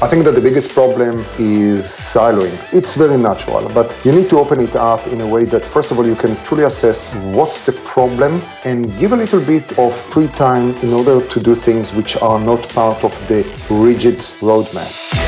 I think that the biggest problem is siloing. It's very natural, but you need to open it up in a way that, first of all, you can truly assess what's the problem and give a little bit of free time in order to do things which are not part of the rigid roadmap.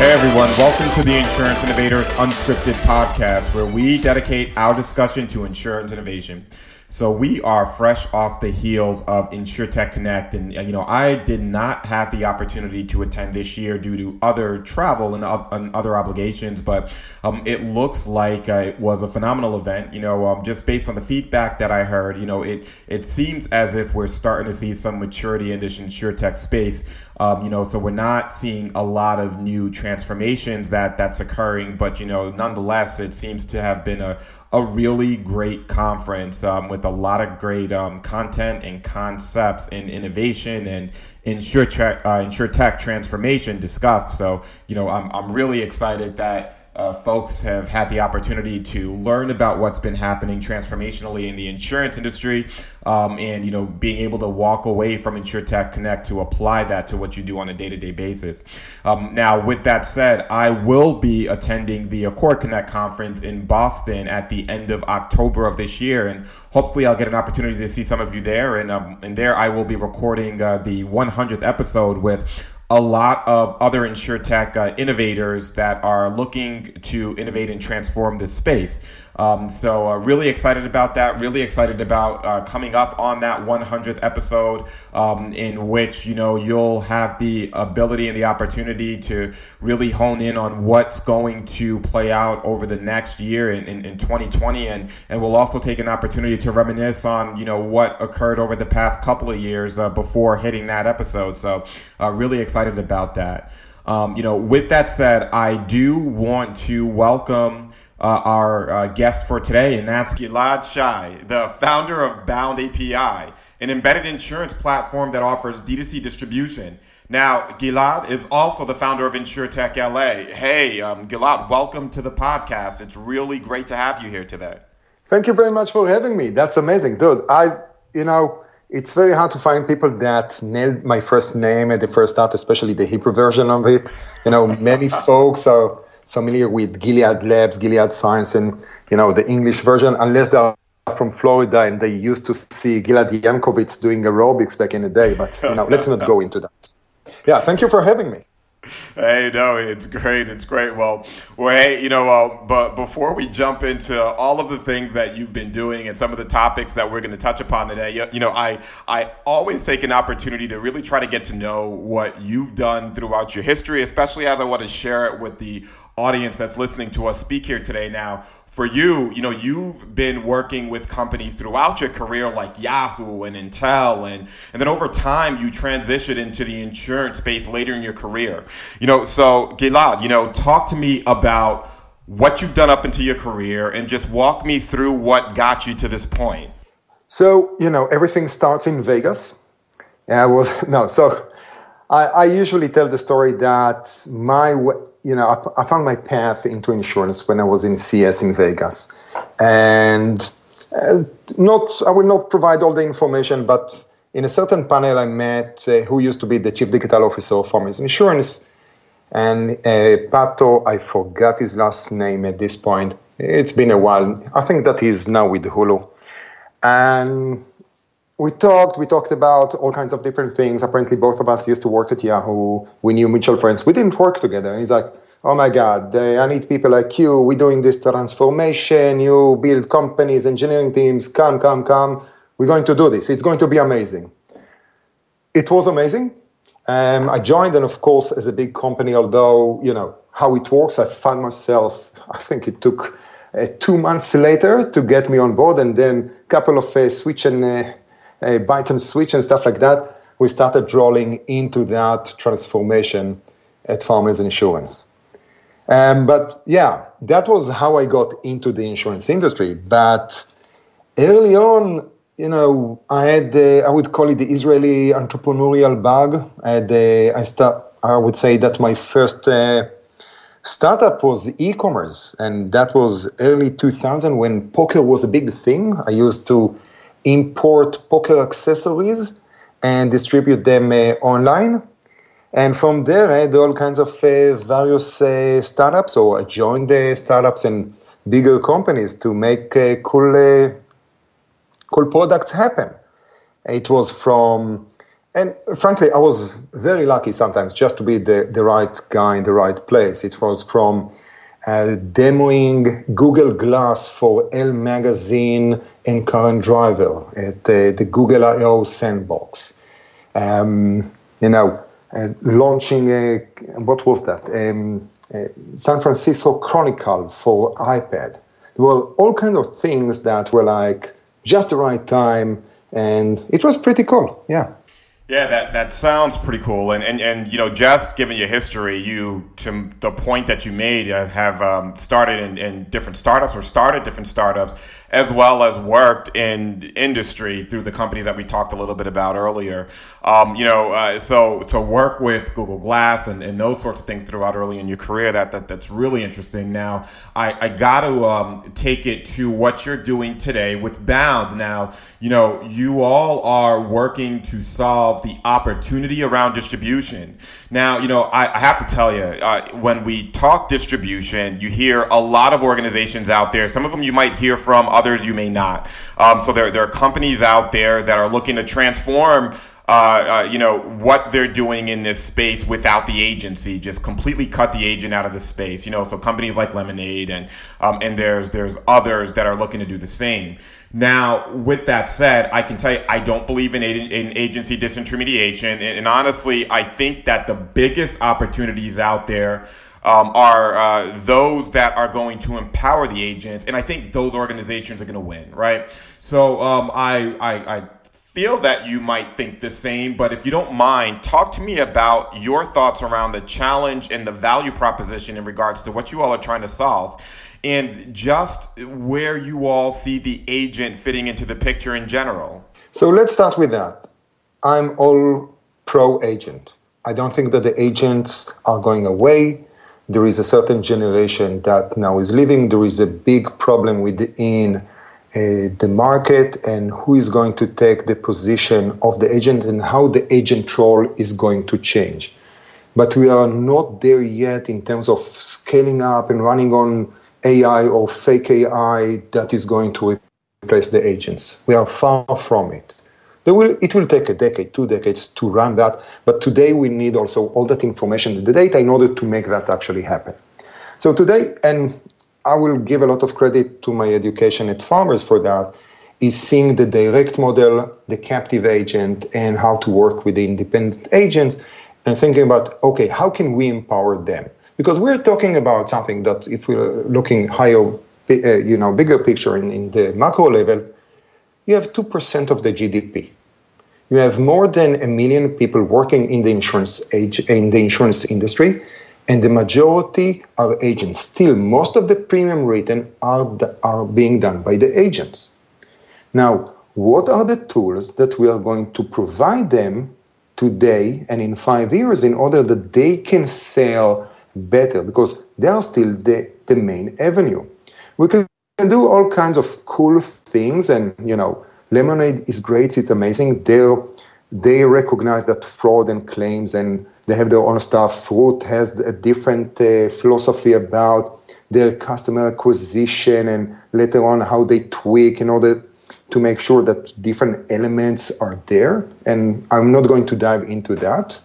Hey everyone, welcome to the Insurance Innovators Unscripted podcast, where we dedicate our discussion to insurance innovation. So we are fresh off the heels of InsureTech Connect, and you know I did not have the opportunity to attend this year due to other travel and, uh, and other obligations, but um, it looks like uh, it was a phenomenal event. You know, um, just based on the feedback that I heard, you know, it it seems as if we're starting to see some maturity in this InsureTech space. Um, you know, so we're not seeing a lot of new transformations that that's occurring, but you know, nonetheless, it seems to have been a, a really great conference um, with a lot of great um, content and concepts and innovation and insure tech, uh, insure tech transformation discussed. So, you know, I'm, I'm really excited that uh, folks have had the opportunity to learn about what's been happening transformationally in the insurance industry um, and you know being able to walk away from insuretech connect to apply that to what you do on a day-to-day basis. Um, now with that said i will be attending the ACORD connect conference in boston at the end of october of this year and hopefully i'll get an opportunity to see some of you there and, um, and there i will be recording uh, the 100th episode with a lot of other insuretech uh, innovators that are looking to innovate and transform this space. Um, so uh, really excited about that. Really excited about uh, coming up on that 100th episode, um, in which you know you'll have the ability and the opportunity to really hone in on what's going to play out over the next year in, in, in 2020, and and we'll also take an opportunity to reminisce on you know what occurred over the past couple of years uh, before hitting that episode. So uh, really excited about that. Um, you know, with that said, I do want to welcome uh, our uh, guest for today, and that's Gilad Shai, the founder of Bound API, an embedded insurance platform that offers D2C distribution. Now, Gilad is also the founder of InsurTech LA. Hey, um, Gilad, welcome to the podcast. It's really great to have you here today. Thank you very much for having me. That's amazing, dude. I, you know, it's very hard to find people that nailed my first name at the first start, especially the Hebrew version of it. You know, many folks are familiar with Gilead Labs, Gilead Science, and you know the English version, unless they're from Florida and they used to see Gilead Janklowicz doing aerobics back in the day. But you know, let's not go into that. Yeah, thank you for having me. Hey, no, it's great. It's great. Well, well, hey, you know, uh, but before we jump into all of the things that you've been doing and some of the topics that we're going to touch upon today, you, you know, I I always take an opportunity to really try to get to know what you've done throughout your history, especially as I want to share it with the audience that's listening to us speak here today. Now, for you, you know, you've been working with companies throughout your career like Yahoo and Intel, and, and then over time you transitioned into the insurance space later in your career. You know, so Gilad, you know, talk to me about what you've done up into your career and just walk me through what got you to this point. So, you know, everything starts in Vegas. Yeah, I was, no, so I, I usually tell the story that my you know, I, I, found my path into insurance when I was in CS in Vegas, and uh, not I will not provide all the information, but in a certain panel I met uh, who used to be the chief digital officer for his insurance, and uh, Pato, I forgot his last name at this point. It's been a while. I think that he's now with Hulu, and we talked we talked about all kinds of different things. Apparently both of us used to work at yahoo. We knew mutual friends. We didn't work together. And he's like oh my god i need people like you. We're doing this transformation. You build companies engineering teams. Come come come. We're going to do this. It's going to be amazing. It was amazing. Um, i joined and of course as a big company although you know how it works i found myself i think it took uh, two months later to get me on board and then a couple of uh, switch and uh, a byte switch and stuff like that, we started rolling into that transformation at Farmers Insurance. Um, but yeah, that was how I got into the insurance industry. But early on, you know, I had uh, I would call it the Israeli entrepreneurial bug. I had uh, I start I would say that my first uh, startup was e-commerce, and that was early 2000 when poker was a big thing. I used to import poker accessories and distribute them uh, online. And from there, I had all kinds of uh, various uh, startups, or I joined the startups and bigger companies to make uh, cool, uh, cool products happen. It was from, and frankly, I was very lucky sometimes just to be the, the right guy in the right place. It was from uh, demoing Google Glass for Elle Magazine and Car and Driver at the, the Google I/O sandbox. Um, you know, uh, launching a what was that? Um, San Francisco Chronicle for iPad. There were all kinds of things that were like just the right time, and it was pretty cool. Yeah. Yeah, that, that sounds pretty cool. And, and, and, you know, just given your history, you, to the point that you made, uh, have um, started in, in different startups or started different startups, as well as worked in industry through the companies that we talked a little bit about earlier. Um, you know, uh, so to work with Google Glass and, and those sorts of things throughout early in your career, that, that that's really interesting. Now, I, I got to um, take it to what you're doing today with Bound. Now, you know, you all are working to solve the opportunity around distribution. Now, you know, I, I have to tell you, uh, when we talk distribution, you hear a lot of organizations out there. Some of them you might hear from, others you may not. Um, so there, there are companies out there that are looking to transform uh, uh, you know what they're doing in this space without the agency, just completely cut the agent out of the space. You know, so companies like Lemonade and um, and there's there's others that are looking to do the same. Now, with that said, I can tell you I don't believe in, in agency disintermediation, and, and honestly, I think that the biggest opportunities out there. Um, are uh, those that are going to empower the agents, and I think those organizations are going to win, right? So um, I, I, I feel that you might think the same, but if you don't mind, talk to me about your thoughts around the challenge and the value proposition in regards to what you all are trying to solve and just where you all see the agent fitting into the picture in general. So let's start with that. I'm all pro agent. I don't think that the agents are going away. There is a certain generation that now is leaving. There is a big problem within uh, the market and who is going to take the position of the agent and how the agent role is going to change. But we are not there yet in terms of scaling up and running on AI or fake AI that is going to replace the agents. We are far from it. Will, it will take a decade, two decades to run that, but today we need also all that information, the data, in order to make that actually happen. So today, and I will give a lot of credit to my education at Farmers for that, is seeing the direct model, the captive agent, and how to work with the independent agents, and thinking about, okay, how can we empower them? Because we're talking about something that, if we're looking higher, uh, you know, bigger picture in, in the macro level, you have 2% of the GDP. You have more than a million people working in the insurance age, in the insurance industry, and the majority are agents. Still, most of the premium written are, are being done by the agents. Now, what are the tools that we are going to provide them today and in five years in order that they can sell better? Because they are still the, the main avenue. We can do all kinds of cool things, and you know, Lemonade is great, it's amazing. they they recognize that fraud and claims and they have their own stuff. Root has a different uh, philosophy about their customer acquisition and later on how they tweak in order to make sure that different elements are there. And I'm not going to dive into that.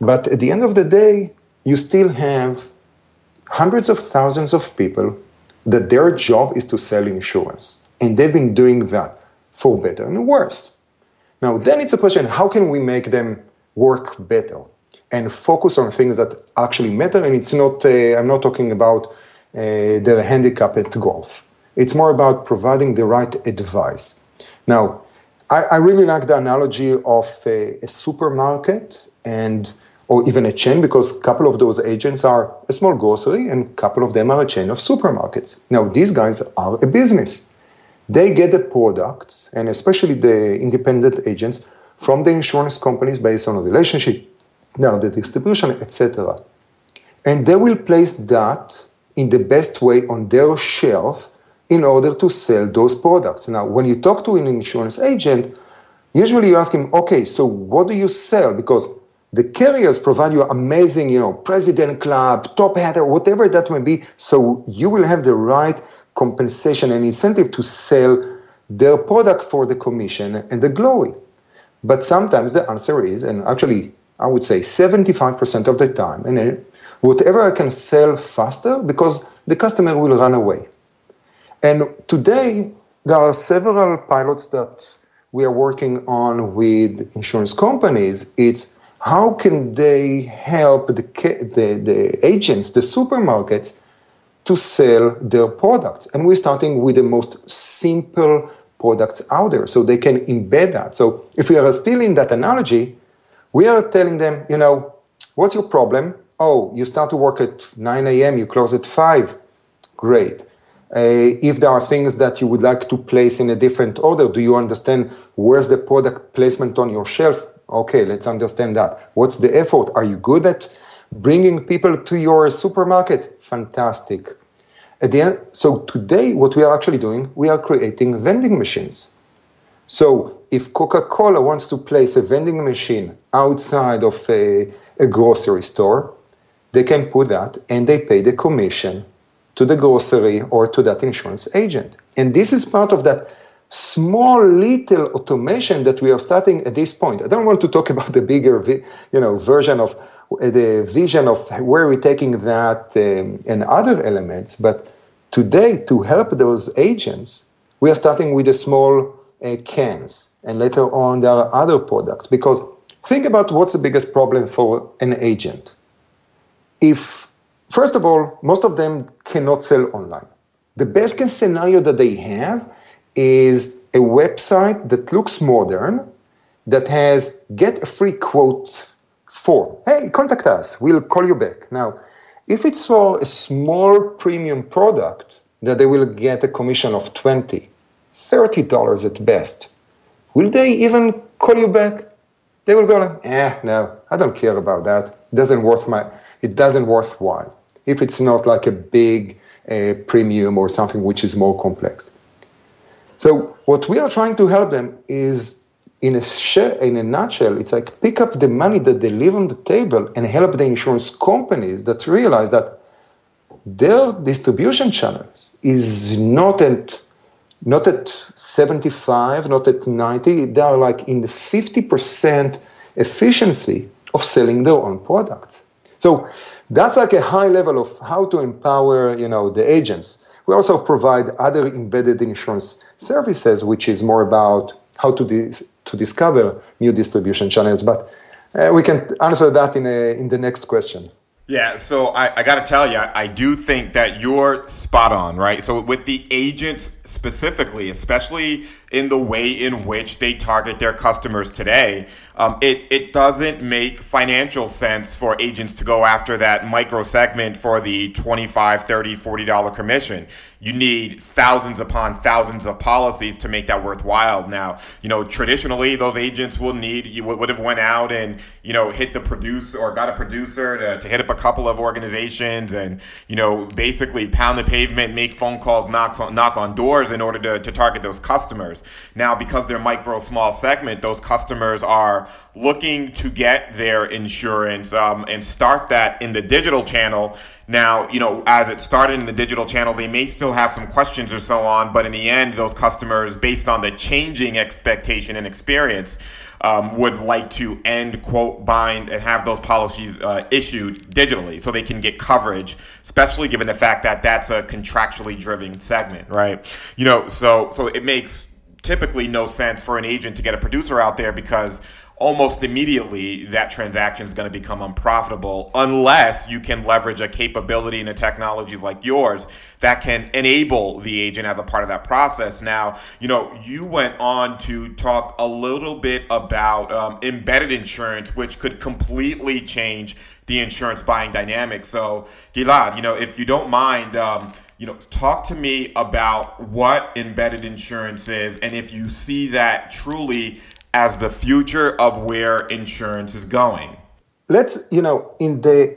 But at the end of the day, you still have hundreds of thousands of people that their job is to sell insurance. And they've been doing that for better and worse. Now, then it's a question how can we make them work better? and focus on things that actually matter. And it's not, uh, I'm not talking about uh, their handicap at golf. It's more about providing the right advice. Now, I, I really like the analogy of a, a supermarket and or even a chain because a couple of those agents are a small grocery and a couple of them are a chain of supermarkets. Now, these guys are a business. They get the products, and especially the independent agents, from the insurance companies based on a relationship, now the distribution, etc. And they will place that in the best way on their shelf in order to sell those products. Now, when you talk to an insurance agent, usually you ask him, okay, so what do you sell? Because the carriers provide you amazing, you know, president club, top hat, whatever that may be. So you will have the right compensation and incentive to sell their product for the commission and the glory. But sometimes the answer is, and actually I would say 75% of the time, and uh, whatever I can sell faster because the customer will run away. And today, there are several pilots that we are working on with insurance companies. It's how can they help the, the, the agents, the supermarkets, to sell their products? And we're starting with the most simple products out there so they can embed that. So if we are still in that analogy, we are telling them, you know, what's your problem? Oh, you start to work at 9 a.m., you close at 5. Great. Uh, if there are things that you would like to place in a different order, do you understand where's the product placement on your shelf? Okay, let's understand that. What's the effort? Are you good at bringing people to your supermarket? Fantastic. At the end, so today, what we are actually doing, we are creating vending machines. So if Coca-Cola wants to place a vending machine outside of a, a grocery store, they can put that and they pay the commission to the grocery or to that insurance agent. And this is part of that small little automation that we are starting at this point. I don't want to talk about the bigger, you know, version of the vision of where we're taking that um, and other elements. But today, to help those agents, we are starting with the small uh, cans, and later on there are other products. Because think about what's the biggest problem for an agent. If First of all, most of them cannot sell online. The best case scenario that they have is a website that looks modern, that has get a free quote form. Hey, contact us, we'll call you back. Now, if it's for a small premium product that they will get a commission of 20, 30 dollars at best, will they even call you back? They will go like, eh, no, I don't care about that. It doesn't worth my, it doesn't worthwhile if it's not like a big uh, premium or something which is more complex. So what we are trying to help them is in a share, in a nutshell, it's like pick up the money that they leave on the table and help the insurance companies that realize that their distribution channels is not at not at 75, not at 90, they are like in the 50% efficiency of selling their own products. So that's like a high level of how to empower, you know, the agents. We also provide other embedded insurance services, which is more about how to dis- to discover new distribution channels. But uh, we can answer that in a, in the next question. Yeah, so I, I got to tell you, I do think that you're spot on, right? So with the agents specifically, especially in the way in which they target their customers today, um, it, it doesn't make financial sense for agents to go after that micro segment for the 25 30 $40 commission you need thousands upon thousands of policies to make that worthwhile. Now, you know, traditionally those agents will need you would have went out and you know hit the producer or got a producer to, to hit up a couple of organizations and you know basically pound the pavement, make phone calls, knocks on knock on doors in order to, to target those customers. Now, because they're micro small segment, those customers are looking to get their insurance um, and start that in the digital channel now, you know, as it started in the digital channel, they may still have some questions or so on, but in the end, those customers, based on the changing expectation and experience, um, would like to end quote bind and have those policies uh, issued digitally so they can get coverage, especially given the fact that that's a contractually driven segment, right? You know, so so it makes typically no sense for an agent to get a producer out there because almost immediately that transaction is going to become unprofitable unless you can leverage a capability and a technology like yours that can enable the agent as a part of that process. Now, you know, you went on to talk a little bit about um, embedded insurance, which could completely change the insurance buying dynamic. So, Gilad, you know, if you don't mind, um, you know, talk to me about what embedded insurance is and if you see that truly as the future of where insurance is going. Let's, you know, in the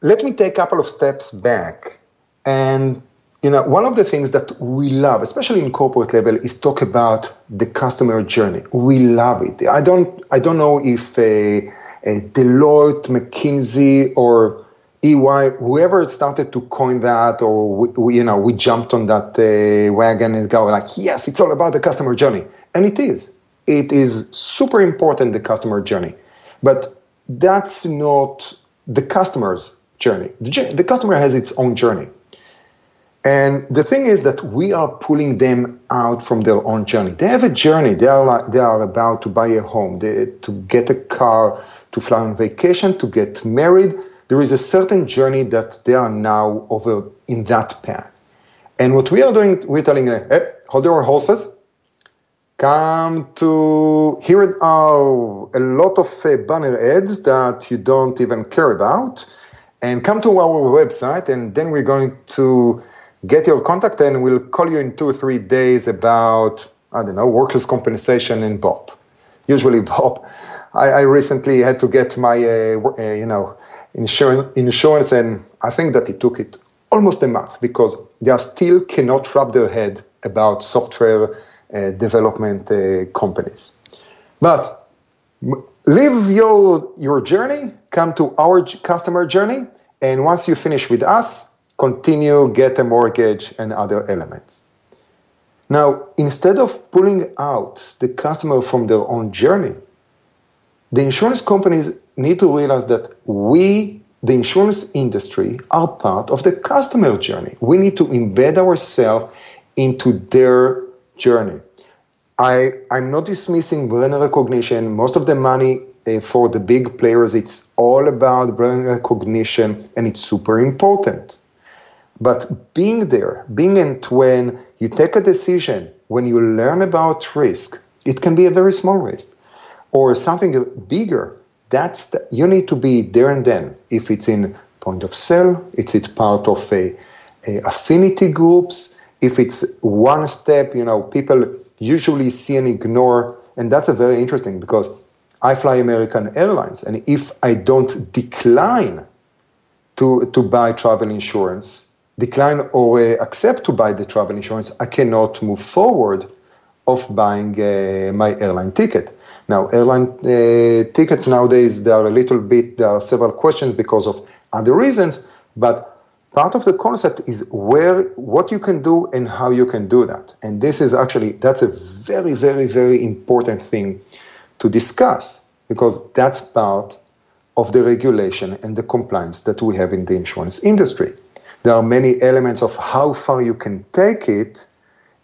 let me take a couple of steps back and you know one of the things that we love especially in corporate level is talk about the customer journey we love it i don't i don't know if a, a deloitte mckinsey or EY, whoever started to coin that, or we, we, you know, we jumped on that uh, wagon and go like, yes, it's all about the customer journey, and it is. It is super important the customer journey, but that's not the customer's journey. The, the customer has its own journey, and the thing is that we are pulling them out from their own journey. They have a journey. They are like, they are about to buy a home, they, to get a car, to fly on vacation, to get married there is a certain journey that they are now over in that path. And what we are doing, we're telling them, hey, hold your horses, come to, here are a lot of uh, banner ads that you don't even care about, and come to our website, and then we're going to get your contact, and we'll call you in two or three days about, I don't know, workers' compensation and BOP. Usually BOP. I, I recently had to get my, uh, uh, you know, insurance, insurance, and I think that it took it almost a month because they still cannot wrap their head about software development uh, companies. But leave your your journey, come to our customer journey, and once you finish with us, continue get a mortgage and other elements. Now, instead of pulling out the customer from their own journey, the insurance companies need to realize that we, the insurance industry, are part of the customer journey. We need to embed ourselves into their journey. I, I'm not dismissing brand recognition. Most of the money uh, for the big players, it's all about brand recognition, and it's super important. But being there, being end when you take a decision, when you learn about risk, it can be a very small risk or something bigger that's the, you need to be there and then. If it's in point of sale, it's it part of a, a affinity groups. If it's one step, you know, people usually see and ignore, and that's a very interesting because I fly American Airlines, and if I don't decline to to buy travel insurance, decline or uh, accept to buy the travel insurance, I cannot move forward of buying uh, my airline ticket. Now, airline uh, tickets nowadays, there are a little bit, there are several questions because of other reasons, but part of the concept is where, what you can do and how you can do that. And this is actually, that's a very, very, very important thing to discuss because that's part of the regulation and the compliance that we have in the insurance industry. There are many elements of how far you can take it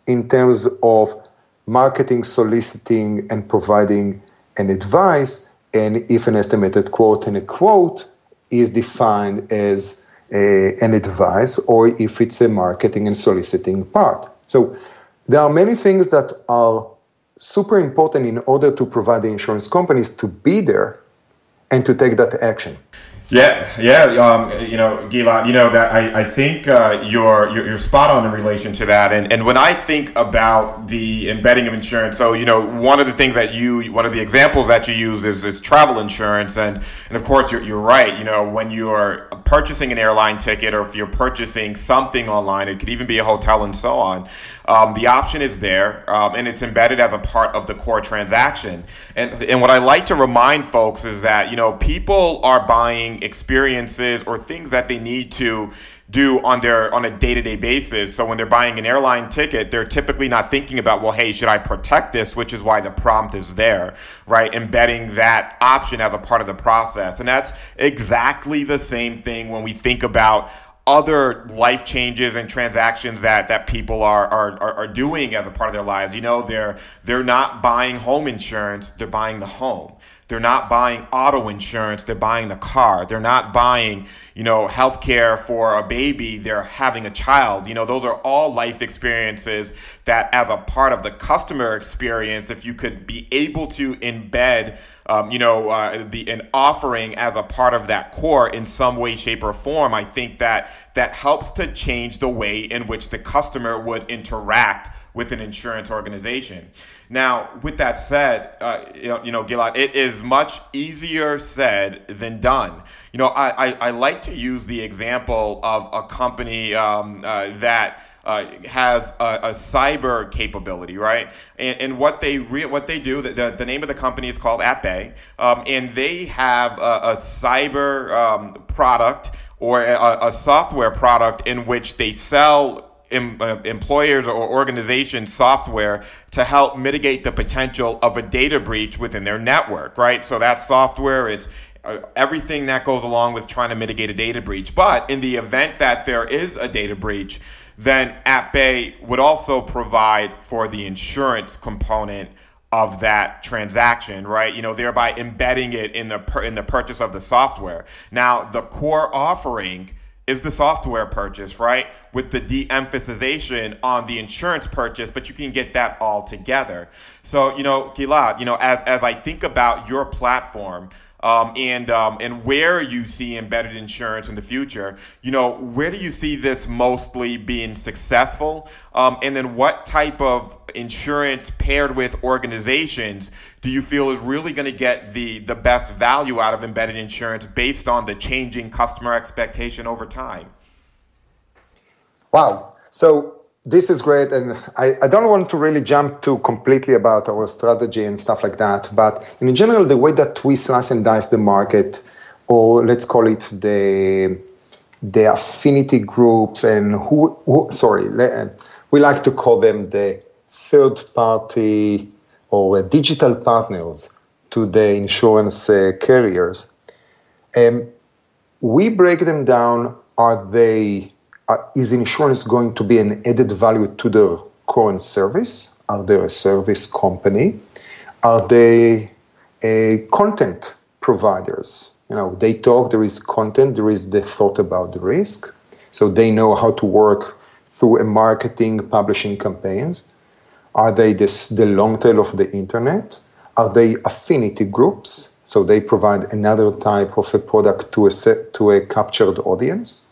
in terms of marketing, soliciting, and providing an advice, and if an estimated quote and a quote is defined as Eh, an advice, or if it's a marketing and soliciting part. So there are many things that are super important in order to provide the insurance companies to be there and to take that action. Yeah, yeah, um, you know, Gilad, you know that I, I think uh, you're, you're, you're spot on in relation to that, and and when I think about the embedding of insurance, so you know, one of the things that you, one of the examples that you use is, is travel insurance, and and of course you're you're right, you know, when you're purchasing an airline ticket or if you're purchasing something online, it could even be a hotel and so on. Um, the option is there, um, and it's embedded as a part of the core transaction. And and what I like to remind folks is that you know people are buying experiences or things that they need to do on their on a day-to-day basis. So when they're buying an airline ticket they're typically not thinking about well hey should i protect this? Which is why the prompt is there right? Embedding that option as a part of the process. And that's exactly the same thing when we think about other life changes and transactions that that people are, are are doing as a part of their lives. You know, they're they're not buying home insurance; they're buying the home. They're not buying auto insurance; they're buying the car. They're not buying, you know, health care for a baby; they're having a child. You know, those are all life experiences that, as a part of the customer experience, if you could be able to embed um, you know, uh, the an offering as a part of that core in some way, shape, or form. I think that that helps to change the way in which the customer would interact with an insurance organization. Now, with that said, uh, you know, Gilad, it is much easier said than done. You know, I, I, I like to use the example of a company um, uh, that uh, has a, a, cyber capability, right? And, and what they re- what they do, the, the name of the company is called AppBay, um, and they have a, a cyber um, product or a, a software product in which they sell em, uh, employers or organizations software to help mitigate the potential of a data breach within their network, right? So that software, it's uh, everything that goes along with trying to mitigate a data breach. But in the event that there is a data breach, then AppBay would also provide for the insurance component of that transaction, right? You know, thereby embedding it in the in the purchase of the software. Now, the core offering is the software purchase, right? With the de-emphasization on the insurance purchase, but you can get that all together. So, you know, Gilad, you know, as, as I think about your platform, um, and um, and where you see embedded insurance in the future. You know, where do you see this mostly being successful? Um, and then what type of insurance paired with organizations do you feel is really going to get the the best value out of embedded insurance based on the changing customer expectation over time? Wow. So this is great and I, I don't want to really jump to completely about our strategy and stuff like that but in general the way that we slice and dice the market or let's call it the the affinity groups and who, who sorry we like to call them the third party or digital partners to the insurance uh, carriers. Um, we break them down are they uh, is insurance going to be an added value to the current service? Are they a service company? Are they a content providers? You know, they talk, there is content, there is the thought about the risk. So they know how to work through a marketing publishing campaigns. Are they this, the long tail of the internet? Are they affinity groups? So they provide another type of a product to a set, to a captured audience.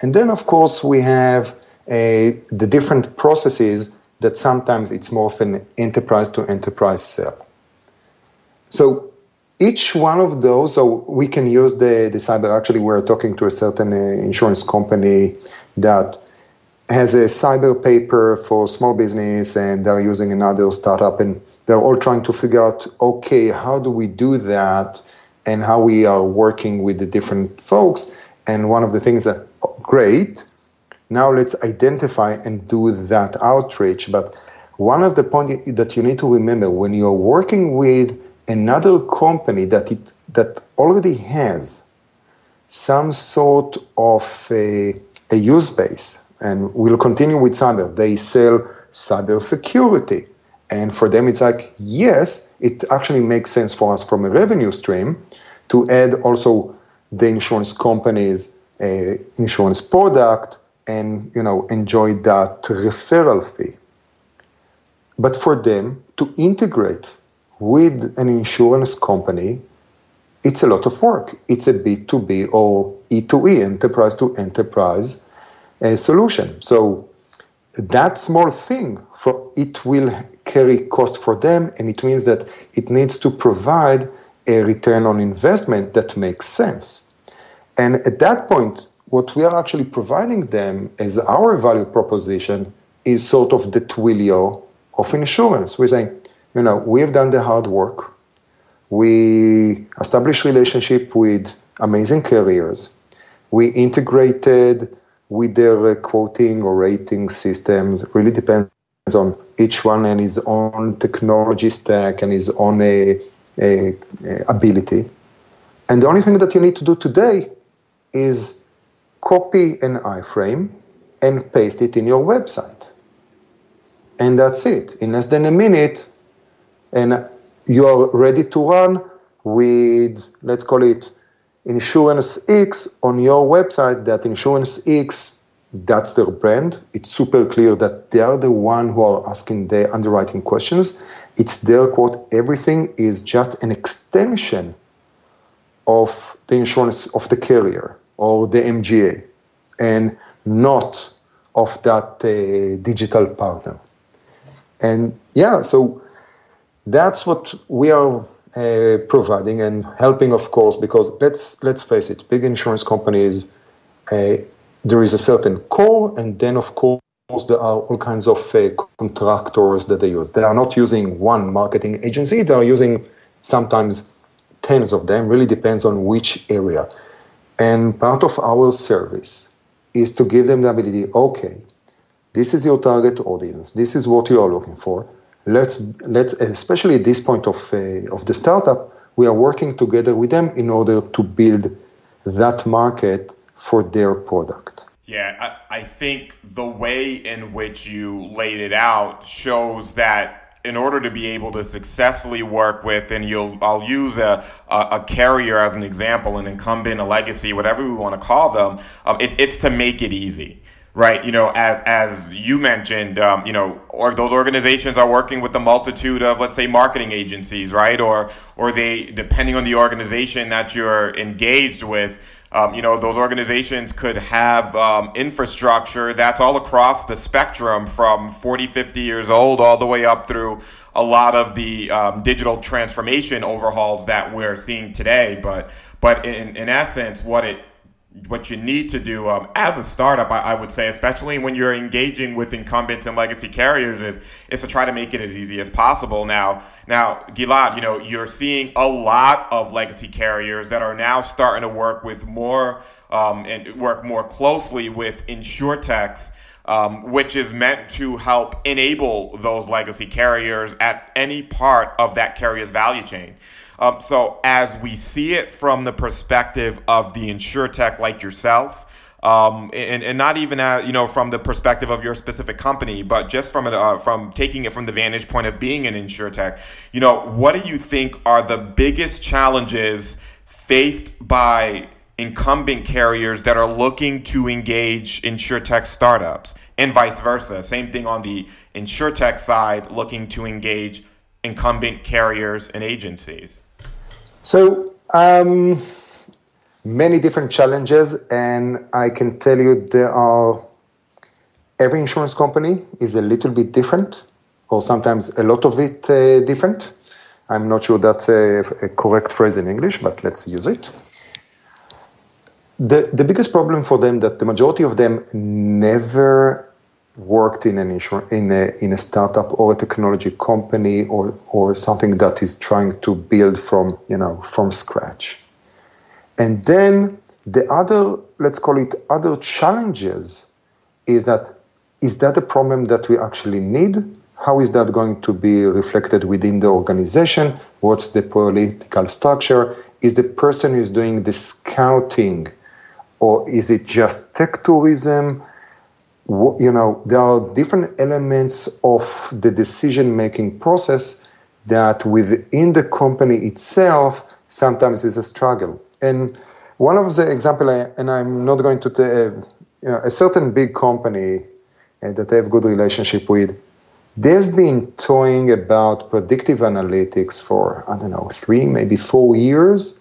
And then, of course, we have a, the different processes that sometimes it's more of an enterprise to enterprise sale. So each one of those, so we can use the, the cyber. Actually, we're talking to a certain uh, insurance company that has a cyber paper for small business and they're using another startup and they're all trying to figure out okay how do we do that and how we are working with the different folks and one of the things that great. Now let's identify and do that outreach. But one of the points that you need to remember when you're working with another company that it that already has some sort of a, a use base, and we'll continue with cyber. They sell cyber security. And for them, it's like, yes, it actually makes sense for us from a revenue stream to add also the insurance companies a insurance product and you know enjoy that referral fee. But for them to integrate with an insurance company, it's a lot of work. It's a B2B or E2E, enterprise to enterprise uh, solution. So that small thing, for it will carry cost for them, and it means that it needs to provide a return on investment that makes sense. And at that point, what we are actually providing them as our value proposition is sort of the Twilio of insurance. We're saying, you know, we have done the hard work. We established relationship with amazing carriers. We integrated with their quoting or rating systems. Really depends on each one and his own technology stack and his own a, a, a ability. And the only thing that you need to do today is copy an iframe and paste it in your website. And that's it. In less than a minute, and you are ready to run with, let's call it Insurance X on your website. That Insurance X, that's their brand. It's super clear that they are the one who are asking the underwriting questions. It's their quote. Everything is just an extension of the insurance of the carrier or the MGA. and not of that uh, digital partner. And yeah, so that's what we are uh, providing and helping, of course, because let's let's face it, big insurance companies, uh, there is a certain core, and then of course there are all kinds of uh, contractors that they use. They are not using one marketing agency; they are using sometimes tens of them. Really depends on which area. And part of our service is to give them the ability. Okay, this is your target audience. This is what you are looking for let's let's especially at this point of uh, of the startup, we are working together with them in order to build that market for their product. Yeah, I, I think the way in which you laid it out shows that in order to be able to successfully work with, and you'll, I'll use a, a, a carrier as an example, an incumbent, a legacy, whatever we want to call them, um, it, it's to make it easy right? You know, as as you mentioned, um, you know, or those organizations are working with a multitude of, let's say, marketing agencies, right? Or or they, depending on the organization that you're engaged with. Um, you know, those organizations could have um, infrastructure that's all across the spectrum from 40, 50 years old all the way up through a lot of the um, digital transformation overhauls that we're seeing today. But, but in, in essence, what it what you need to do um, as a startup, I, I, would say, especially when you're engaging with incumbents and legacy carriers, is is to try to make it as easy as possible. Now, now, Gilad, you know, you're seeing a lot of legacy carriers that are now starting to work with more um, and work more closely with insurtechs. Um, which is meant to help enable those legacy carriers at any part of that carrier's value chain. Um, so as we see it from the perspective of the insure tech like yourself, um, and, and not even at, you know from the perspective of your specific company, but just from it, uh, from taking it from the vantage point of being an insure tech, you know, what do you think are the biggest challenges faced by incumbent carriers that are looking to engage insure tech startups, and vice versa? Same thing on the insure tech side, looking to engage incumbent carriers and agencies. So, um, many different challenges, and I can tell you there are every insurance company is a little bit different, or sometimes a lot of it uh, different. I'm not sure that's a, a, correct phrase in English, but let's use it. The, the biggest problem for them that the majority of them never worked in an insur- in a in a startup or a technology company or or something that is trying to build from you know from scratch. And then the other let's call it other challenges is that is that a problem that we actually need? How is that going to be reflected within the organization? What's the political structure? Is the person who's doing the scouting or is it just tech tourism you know, there are different elements of the decision making process that within the company itself sometimes is a struggle. And one of the example, and I'm not going to tell, you know, a certain big company uh, that I have good relationship with, they've been toying about predictive analytics for, I don't know, three, maybe four years,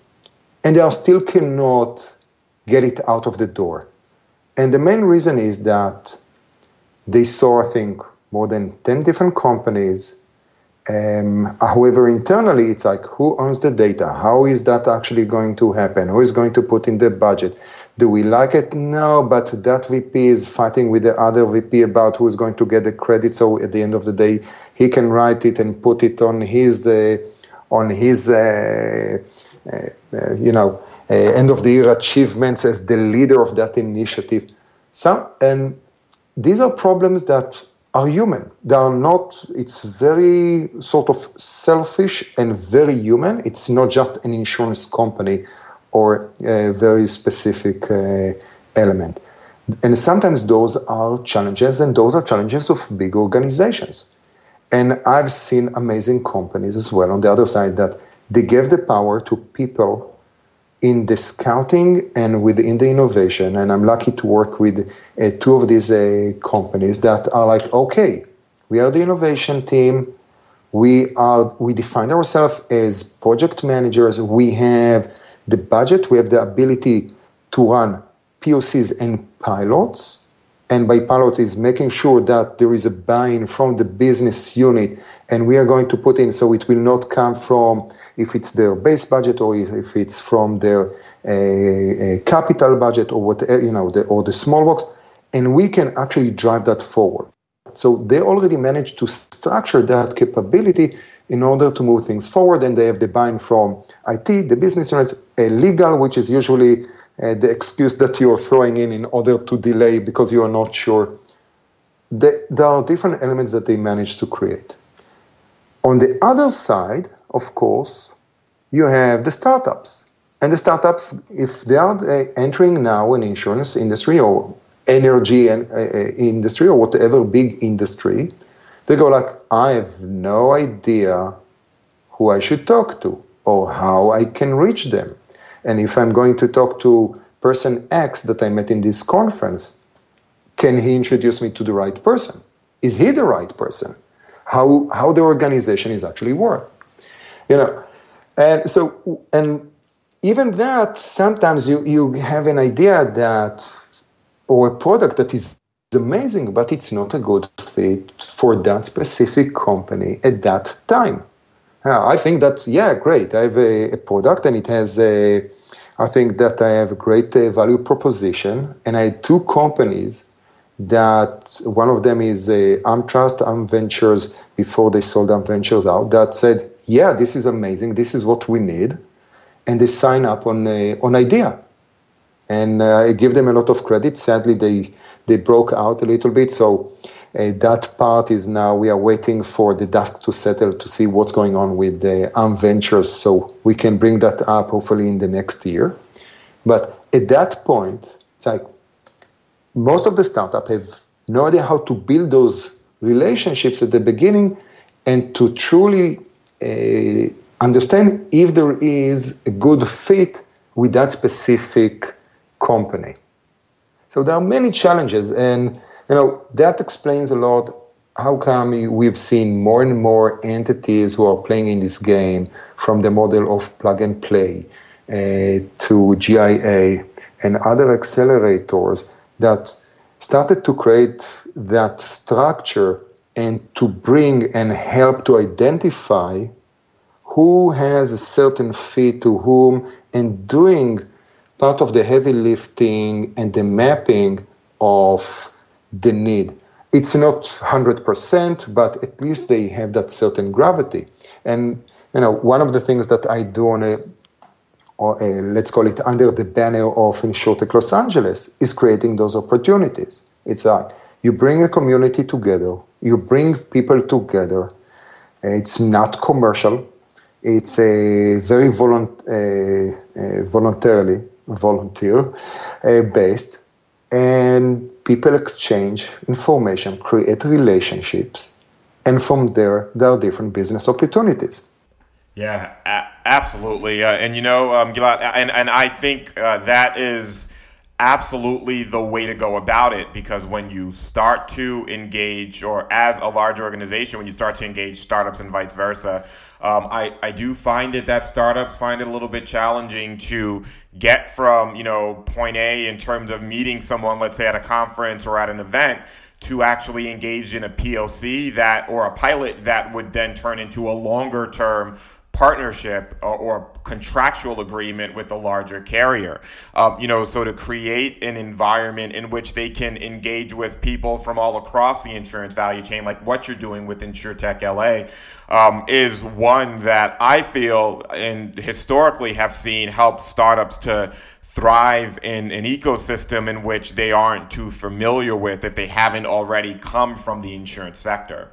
and they are still cannot get it out of the door. And the main reason is that they saw, I think, more than 10 different companies. Um, however, internally, it's like who owns the data? How is that actually going to happen? Who is going to put in the budget? Do we like it? No, but that VP is fighting with the other VP about who is going to get the credit. So at the end of the day, he can write it and put it on his uh, on his uh, uh, you know uh, end of the year achievements as the leader of that initiative. So and these are problems that are human. They are not, it's very sort of selfish and very human. It's not just an insurance company or a very specific uh, element. And sometimes those are challenges, and those are challenges of big organizations. And I've seen amazing companies as well on the other side that they give the power to people in the scouting and within the innovation. And I'm lucky to work with uh, two of these uh, companies that are like, okay, we are the innovation team. We are we define ourselves as project managers. We have the budget. We have the ability to run POCs and pilots. And by pilots is making sure that there is a buy-in from the business unit, and we are going to put in so it will not come from if it's their base budget or if it's from their uh, capital budget or whatever you know the, or the small box, and we can actually drive that forward. So they already managed to structure that capability in order to move things forward, and they have the buy-in from IT, the business units, a legal, which is usually uh, the excuse that you're throwing in in order to delay because you are not sure. The, there are different elements that they manage to create. On the other side, of course, you have the startups. And the startups, if they are uh, entering now an insurance industry or energy and, uh, uh, industry or whatever big industry, they go like, I have no idea who I should talk to or how I can reach them. And if I'm going to talk to person X that I met in this conference, can he introduce me to the right person? Is he the right person? How how the organization is actually work? You know, and so and even that sometimes you you have an idea that or a product that is amazing, but it's not a good fit for that specific company at that time. I think that, yeah, great. I have a, a product and it has a, I think that I have a great uh, value proposition. And I had two companies that one of them is uh, AmTrust, AmVentures, before they sold AmVentures out, that said, yeah, this is amazing. This is what we need. And they sign up on, uh, on IDEA. And uh, I give them a lot of credit. Sadly, they, they broke out a little bit. So uh, that part is now we are waiting for the dust to settle to see what's going on with the AmVentures, so we can bring that up hopefully in the next year. But at that point, it's like most of the startup have no idea how to build those relationships at the beginning and to truly uh, understand if there is a good fit with that specific company. So there are many challenges and you know, that explains a lot how come we've seen more and more entities who are playing in this game from the model of plug and play uh, to GIA and other accelerators that started to create that structure and to bring and help to identify who has a certain fit to whom and doing part of the heavy lifting and the mapping of the need. It's not 100%, but at least they have that certain gravity. And you know, one of the things that I do on a, or a, let's call it under the banner of InsurTech Los Angeles, is creating those opportunities. It's like you bring a community together, you bring people together. It's not commercial. It's a very volunt, uh, uh, voluntarily volunteer uh, based, and people exchange information, create relationships, and from there, there are different business opportunities. Yeah, a- absolutely. Uh, and you know, um, Gilad, and, and I think uh, that is absolutely the way to go about it because when you start to engage, or as a large organization, when you start to engage startups and vice versa, um, I, I do find it that startups find it a little bit challenging to get from, you know, point A in terms of meeting someone, let's say at a conference or at an event, to actually engage in a POC that or a pilot that would then turn into a longer term partnership or, or, contractual agreement with the larger carrier. Um, you know, so to create an environment in which they can engage with people from all across the insurance value chain, like what you're doing with InsurTech LA, um, is one that I feel and historically have seen help startups to thrive in an ecosystem in which they aren't too familiar with if they haven't already come from the insurance sector.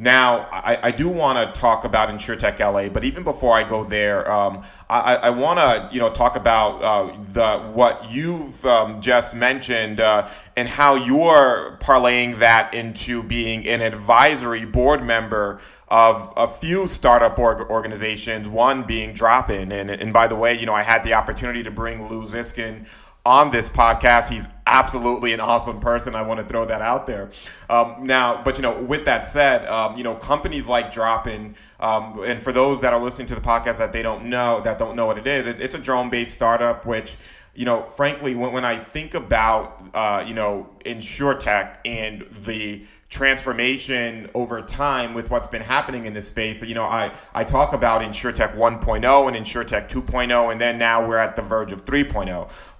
Now, I, I do want to talk about InsurTech LA, but even before I go there, um, I, I want to you know talk about uh, the what you've um, just mentioned uh, and how you're parlaying that into being an advisory board member of a few startup org- organizations. One being Dropin, and and by the way, you know I had the opportunity to bring Lou Ziskin on this podcast. He's absolutely an awesome person. I want to throw that out there. Um, now, but you know, with that said, um, you know, companies like Dropin, um, and for those that are listening to the podcast that they don't know, that don't know what it is, it's, a drone-based startup which you know, frankly, when, when I think about, uh, you know, insure tech and the transformation over time with what's been happening in this space. You know, I, I talk about InsurTech 1.0 and InsurTech 2.0, and then now we're at the verge of 3.0.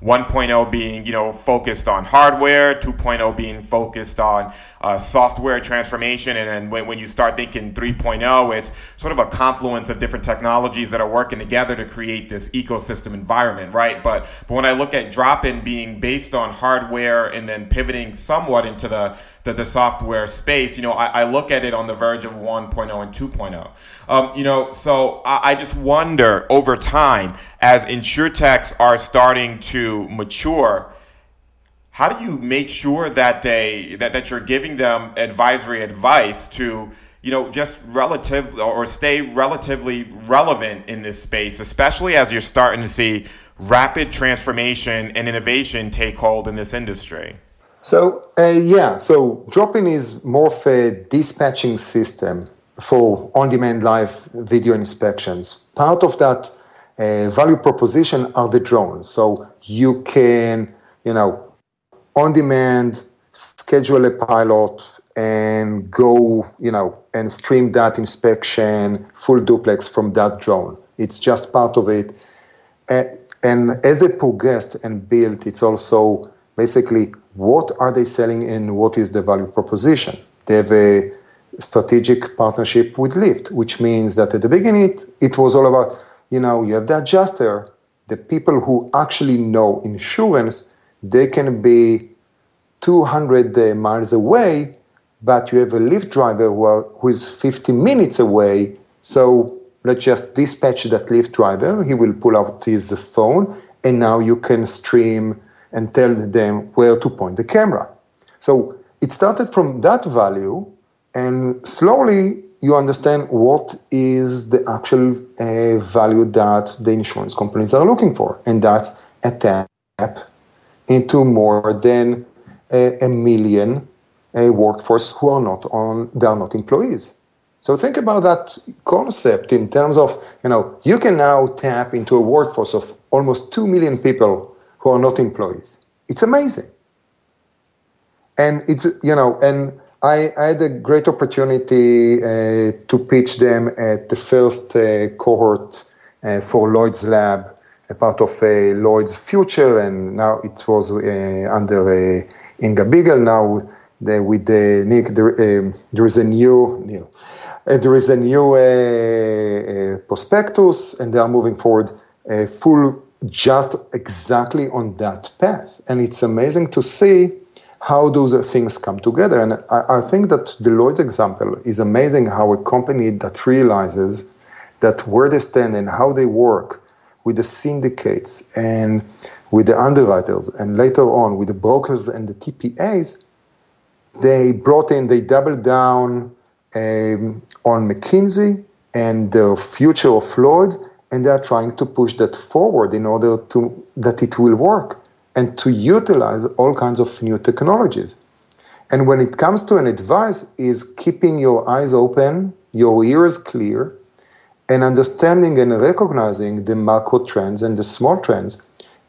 1.0 being, you know, focused on hardware, 2.0 being focused on uh, software transformation. And then when, when you start thinking 3.0, it's sort of a confluence of different technologies that are working together to create this ecosystem environment, right? But, but when I look at Dropin being based on hardware and then pivoting somewhat into the, the, the software space, you know, I, I, look at it on the verge of 1.0 and 2.0. Um, you know, so I, I just wonder over time as insurtechs are starting to mature, how do you make sure that they that, that you're giving them advisory advice to you know just relative or stay relatively relevant in this space especially as you're starting to see rapid transformation and innovation take hold in this industry? So uh, yeah so Dropin is more of a dispatching system for on-demand live video inspections. Part of that uh, value proposition are the drones. So you can you know on demand, schedule a pilot and go, you know, and stream that inspection full duplex from that drone. It's just part of it. And as they progressed and built, it's also basically what are they selling and what is the value proposition. They have a strategic partnership with Lyft, which means that at the beginning it, it was all about, you know, you have the adjuster, the people who actually know insurance they can be 200 uh, miles away, but you have a Lyft driver who is 50 minutes away. So let's just dispatch that Lyft driver. He will pull out his phone, and now you can stream and tell them where to point the camera. So it started from that value, and slowly you understand what is the actual uh, value that the insurance companies are looking for, and that's a tap into more than a, a million a workforce who are not on they are not employees. So think about that concept in terms of you know you can now tap into a workforce of almost two million people who are not employees. It's amazing, and it's you know and I, I had a great opportunity uh, to pitch them at the first uh, cohort uh, for Lloyd's Lab a part of uh, Lloyd's Future, and now it was uh, under uh, Inga Beale. Now the, with the Nick, there, um, there is a new, you know, there is a new prospectus, and they are moving forward full just exactly on that path. And it's amazing to see how those things come together. And I, I, think that the Lloyd's example is amazing how a company that realizes that where they stand and how they work with the syndicates and with the underwriters, and later on with the brokers and the TPAs, they brought in, they doubled down um, on McKinsey and the future of Lloyd, and they are trying to push that forward in order to that it will work and to utilize all kinds of new technologies. And when it comes to an advice, is keeping your eyes open, your ears clear, and understanding and recognizing the macro trends and the small trends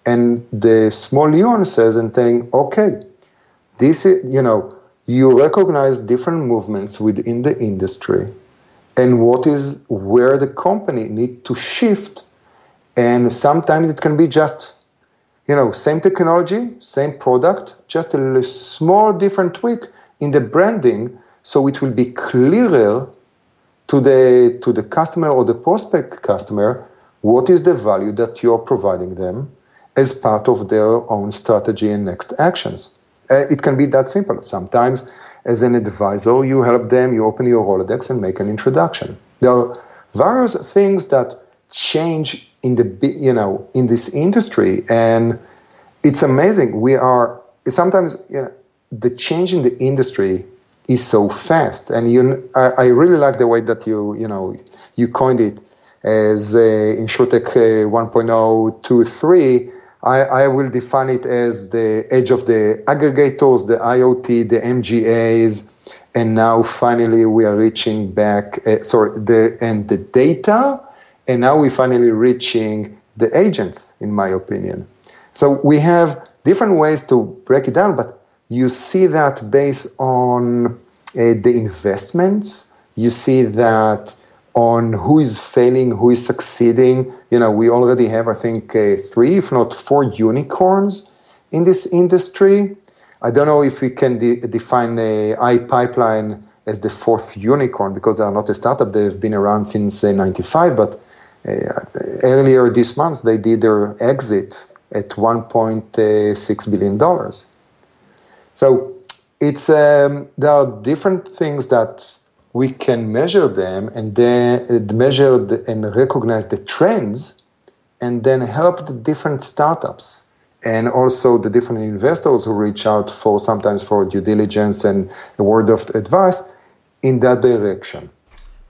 and the small nuances and saying, okay, this is, you know, you recognize different movements within the industry and what is where the company need to shift. And sometimes it can be just, you know, same technology, same product, just a small different tweak in the branding so it will be clearer to the to the customer or the prospect customer what is the value that you're providing them as part of their own strategy and next actions. Uh, it can be that simple. Sometimes, as an advisor, you help them, you open your Rolodex and make an introduction. There are various things that change in the you know in this industry, and it's amazing. We are sometimes you know, the change in the industry is so fast. And you, I, I, really like the way that you, you know, you coined it as uh, InsurTech uh, 1.0, 2, 3. I, I will define it as the edge of the aggregators, the IoT, the MGAs, and now finally we are reaching back, uh, sorry, the and the data, and now we're finally reaching the agents, in my opinion. So we have different ways to break it down, but you see that based on uh, the investments, you see that on who is failing, who is succeeding. You know, we already have, I think, uh, three, if not four unicorns in this industry. I don't know if we can de- define a iPipeline as the fourth unicorn because they are not a startup. They've been around since uh, 95, but uh, earlier this month they did their exit at 1.6 billion dollars. So it's um, there are different things that we can measure them and then uh, measure and recognize the trends, and then help the different startups and also the different investors who reach out for sometimes for due diligence and a word of advice in that direction.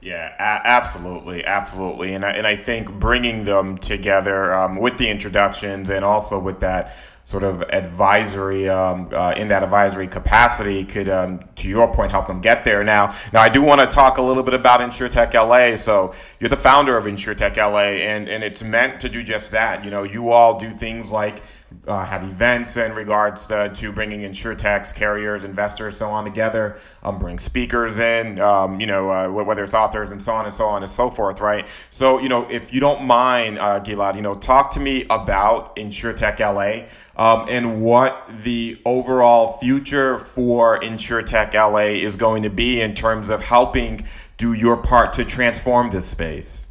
Yeah, a- absolutely, absolutely, and I, and I think bringing them together um, with the introductions and also with that sort of advisory um, uh, in that advisory capacity could, um, to your point, help them get there. Now, now I do want to talk a little bit about InsurTech LA. So you're the founder of InsurTech LA, and and it's meant to do just that. You know, you all do things like uh, have events in regards to, to bringing insurtechs, carriers, investors, so on together. Um, bring speakers in, um, you know, uh, whether it's authors and so on and so on and so forth, right? So, you know, if you don't mind, uh, Gilad, you know, talk to me about InsurTech LA um, and what the overall future for InsurTech LA is going to be in terms of helping do your part to transform this space.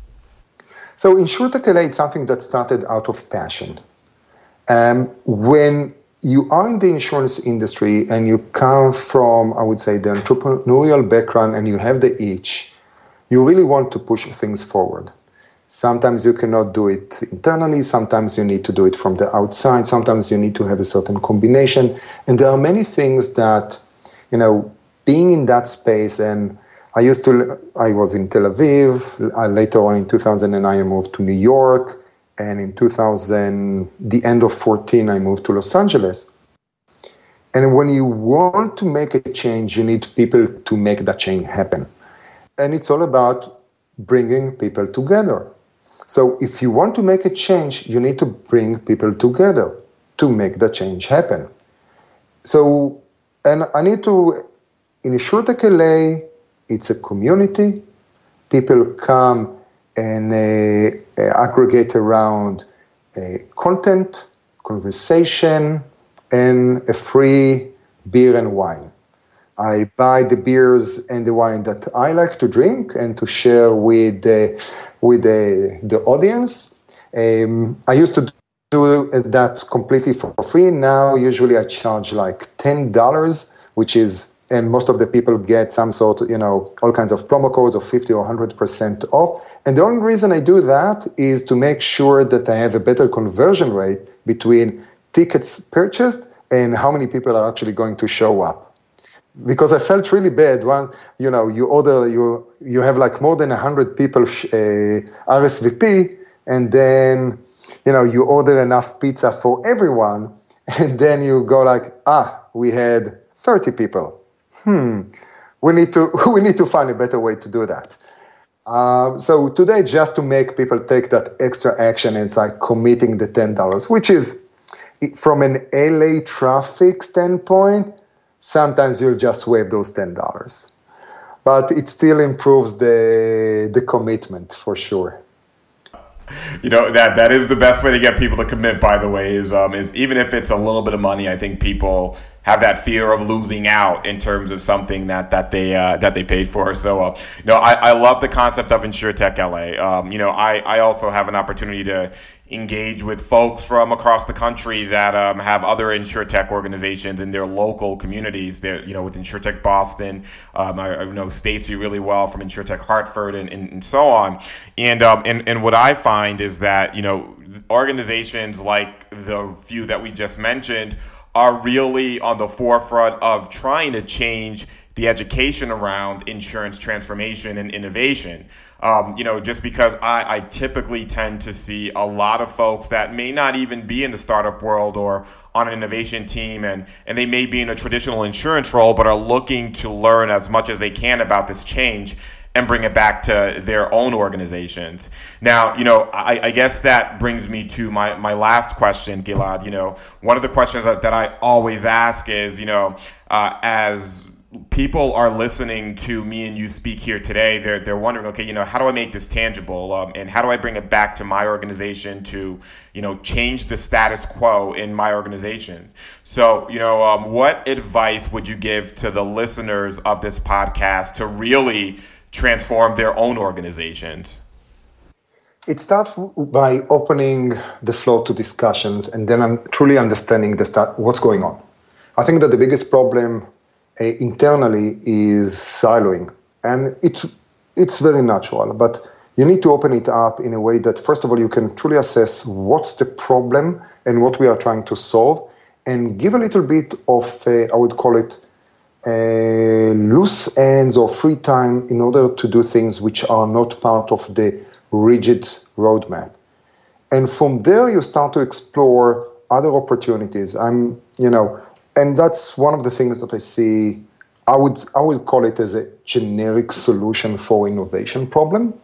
So, InsurTech LA is something that started out of passion um, when you are in the insurance industry and you come from, I would say, the entrepreneurial background and you have the itch, you really want to push things forward. Sometimes you cannot do it internally, sometimes you need to do it from the outside, sometimes you need to have a certain combination. And there are many things that, you know, being in that space and I used to, I was in Tel Aviv. I, later on in 2009, I moved to New York and in 2000 the end of 14 i moved to los angeles. And when you want to make a change you need people to make that change happen. And it's all about bringing people together. So if you want to make a change you need to bring people together to make the change happen. So and i need to in insurtech la it's a community. People come and aggregate around content, conversation, and a free beer and wine. I buy the beers and the wine that I like to drink and to share with the, with the, the audience. Um, I used to do that completely for free. Now, usually I charge like $10, which is and most of the people get some sort of, you know, all kinds of promo codes of 50 or 100% off. And the only reason I do that is to make sure that I have a better conversion rate between tickets purchased and how many people are actually going to show up. Because I felt really bad when, you know, you order, you, you have like more than 100 people uh, RSVP, and then, you know, you order enough pizza for everyone, and then you go like, ah, we had 30 people hmm, we need to we need to find a better way to do that. Uh, so today, just to make people take that extra action, it's like committing the ten dollars, which is from an LA traffic standpoint. Sometimes you'll just waive those ten dollars, but it still improves the the commitment for sure you know that that is the best way to get people to commit. By the way, is um is even if it's a little bit of money, I think people have that fear of losing out in terms of something that that they uh, that they paid for. So, uh, I, I love the concept of InsurTech LA. Um, you know, I I also have an opportunity to engage with folks from across the country that um, have other insuretech organizations in their local communities. There, you know, with InsurTech Boston, um, I, I, know Stacy really well from InsurTech Hartford, and, and, and so on. And, um, and and what I find is that you know organizations like the few that we just mentioned are really on the forefront of trying to change the education around insurance transformation and innovation. Um, you know, just because I, I typically tend to see a lot of folks that may not even be in the startup world or on an innovation team and, and they may be in a traditional insurance role, but are looking to learn as much as they can about this change and bring it back to their own organizations. Now, you know, I, I guess that brings me to my, my last question, Gilad. You know, one of the questions that, that I always ask is, you know, uh, as people are listening to me and you speak here today, they're, they're wondering, okay, you know, how do I make this tangible? Um, and how do I bring it back to my organization to, you know, change the status quo in my organization? So, you know, um, what advice would you give to the listeners of this podcast to really transform their own organizations? It starts by opening the floor to discussions and then truly understanding the start, what's going on. I think that the biggest problem uh, internally is siloing, and it's it's very natural, but you need to open it up in a way that first of all you can truly assess what's the problem and what we are trying to solve, and give a little bit of uh, I would call it loose ends or free time in order to do things which are not part of the rigid roadmap. And from there, you start to explore other opportunities. I'm, you know, and that's one of the things that I see. I would I would call it as a generic solution for innovation problem.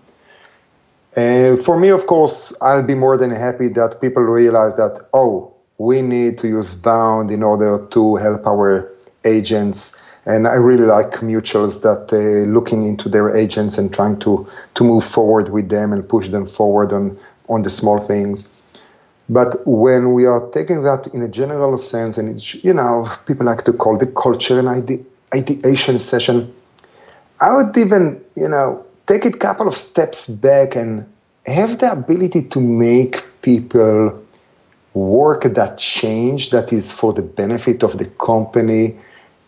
Uh, for me, of course, I'll be more than happy that people realize that oh, we need to use Bound in order to help our agents. And I really like mutuals that uh, looking into their agents and trying to to move forward with them and push them forward on on the small things. But when we are taking that in a general sense, and it's, you know, people like to call the culture and ide- ideation session, I would even, you know, take a couple of steps back and have the ability to make people work that change that is for the benefit of the company,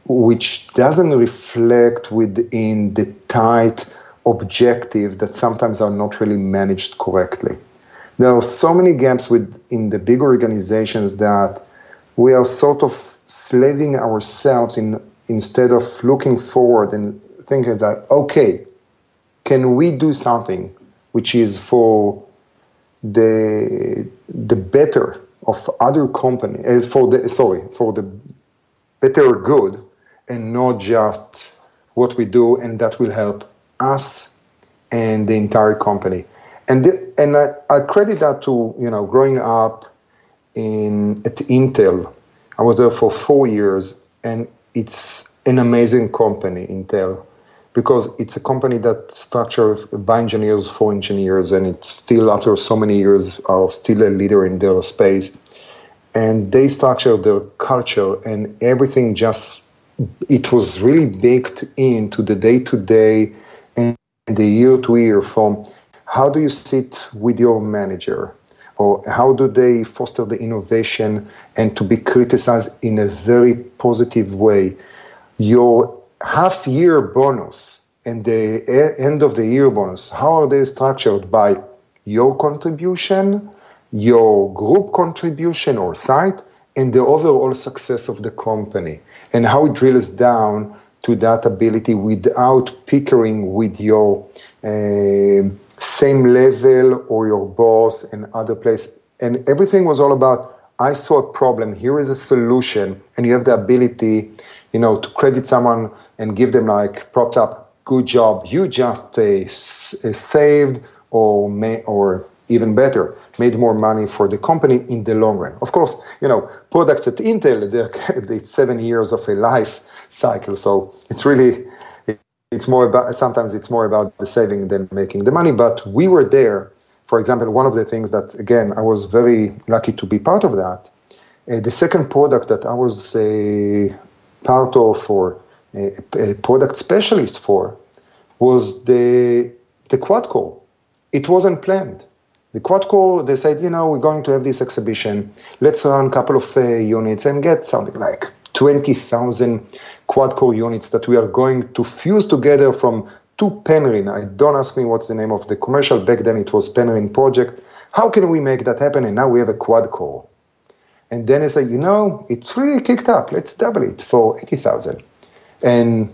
which doesn't reflect within the tight objectives that sometimes are not really managed correctly. There are so many gaps within the big organizations that we are sort of slaving ourselves in instead of looking forward and thinking that okay can we do something which is for the the better of other company uh, for the sorry for the better good and not just what we do and that will help us and the entire company and and I, I, credit that to you know growing up in at Intel. I was there for four years, and it's an amazing company, Intel, because it's a company that structures by engineers for engineers, and it's still after so many years are still a leader in their space. And they structure their culture and everything just it was really baked into the day to day and the year to year from how do you sit with your manager? Or how do they foster the innovation and to be criticized in a very positive way? Your half year bonus and the end of the year bonus, how are they structured by your contribution, your group contribution or site, and the overall success of the company, and how it drills down to that ability without pickering with your uh, same level or your boss and other place. And everything was all about I saw a problem, here is a solution, and you have the ability, you know, to credit someone and give them like props up, good job, you just uh, uh, saved or may, or even better, made more money for the company in the long run. Of course, you know, products at Intel, they're, it's seven years of a life cycle, so it's really it's more about sometimes it's more about the saving than making the money. But we were there. For example, one of the things that again I was very lucky to be part of that. Uh, the second product that I was a part of or a, a product specialist for was the the quad core. It wasn't planned. The quad core, they said, you know, we're going to have this exhibition. Let's run a couple of uh, units and get something like 20,000 quad-core units that we are going to fuse together from two Penryn. I don't ask me what's the name of the commercial. Back then it was Penryn project. How can we make that happen? And now we have a quad-core. And then I said, you know, it's really kicked up. Let's double it for 80,000. And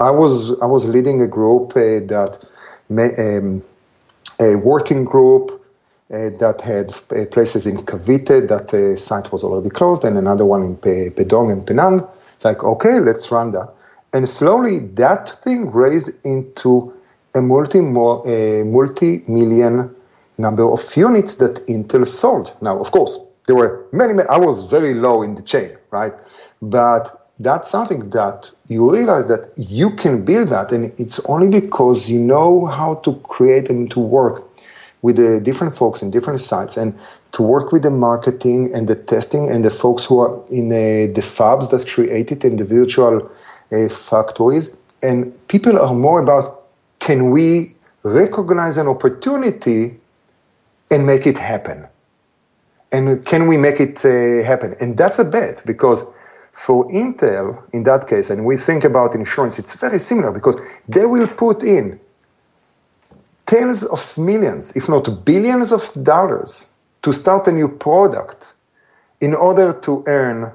I was I was leading a group uh, that um, a working group uh, that had uh, places in Cavite that the site was already closed, and another one in Pe- Pedong and Penang. It's like, okay, let's run that. And slowly that thing raised into a multi a multi-million number of units that Intel sold. Now, of course, there were many, many, I was very low in the chain, right? But that's something that you realize that you can build that, and it's only because you know how to create and to work with the different folks in different sites and to work with the marketing and the testing and the folks who are in uh, the fabs that create it in the virtual uh, factories. And people are more about can we recognize an opportunity and make it happen? And can we make it uh, happen? And that's a bet because for Intel, in that case, and we think about insurance, it's very similar because they will put in tens of millions, if not billions of dollars to start a new product in order to earn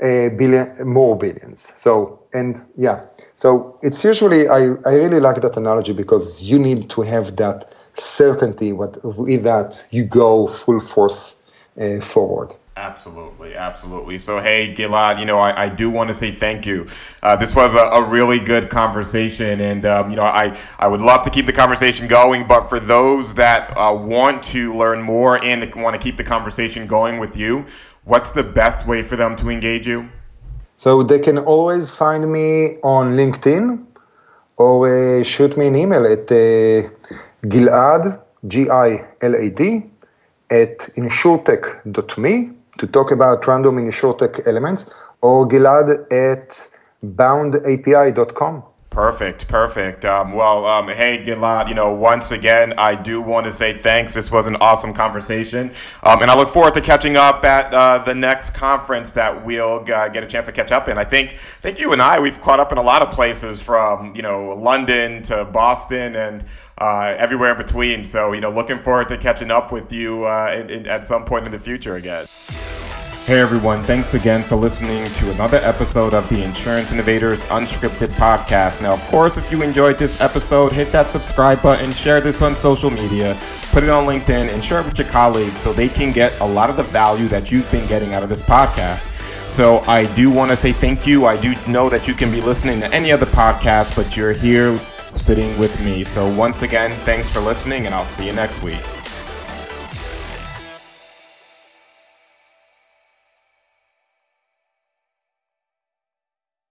a billion more billions. So and yeah, so it's usually I, I really like that analogy because you need to have that certainty. What with that you go full force uh, forward. Absolutely, absolutely. So, hey, Gilad, you know, I, I do want to say thank you. Uh, this was a, a, really good conversation, and um, you know, I I would love to keep the conversation going. But for those that uh, want to learn more and want to keep the conversation going with you, what's the best way for them to engage you? So they can always find me on LinkedIn or uh, shoot me an email at uh, Gilad G I L A D at insurtech.me to talk about random InsurTech elements, or Gilad at boundapi.com. Perfect, perfect. Um, well, um, hey, Gilad, you know, once again, I do want to say thanks. This was an awesome conversation. Um, and I look forward to catching up at uh, the next conference that we'll uh, get a chance to catch up in. I think, I think you and I, we've caught up in a lot of places from, you know, London to Boston and uh, everywhere in between. So, you know, looking forward to catching up with you uh, in, in, at some point in the future again. Hey everyone, thanks again for listening to another episode of the Insurance Innovators Unscripted Podcast. Now, of course, if you enjoyed this episode, hit that subscribe button, share this on social media, put it on LinkedIn, and share it with your colleagues so they can get a lot of the value that you've been getting out of this podcast. So, I do want to say thank you. I do know that you can be listening to any other podcast, but you're here sitting with me. So, once again, thanks for listening, and I'll see you next week.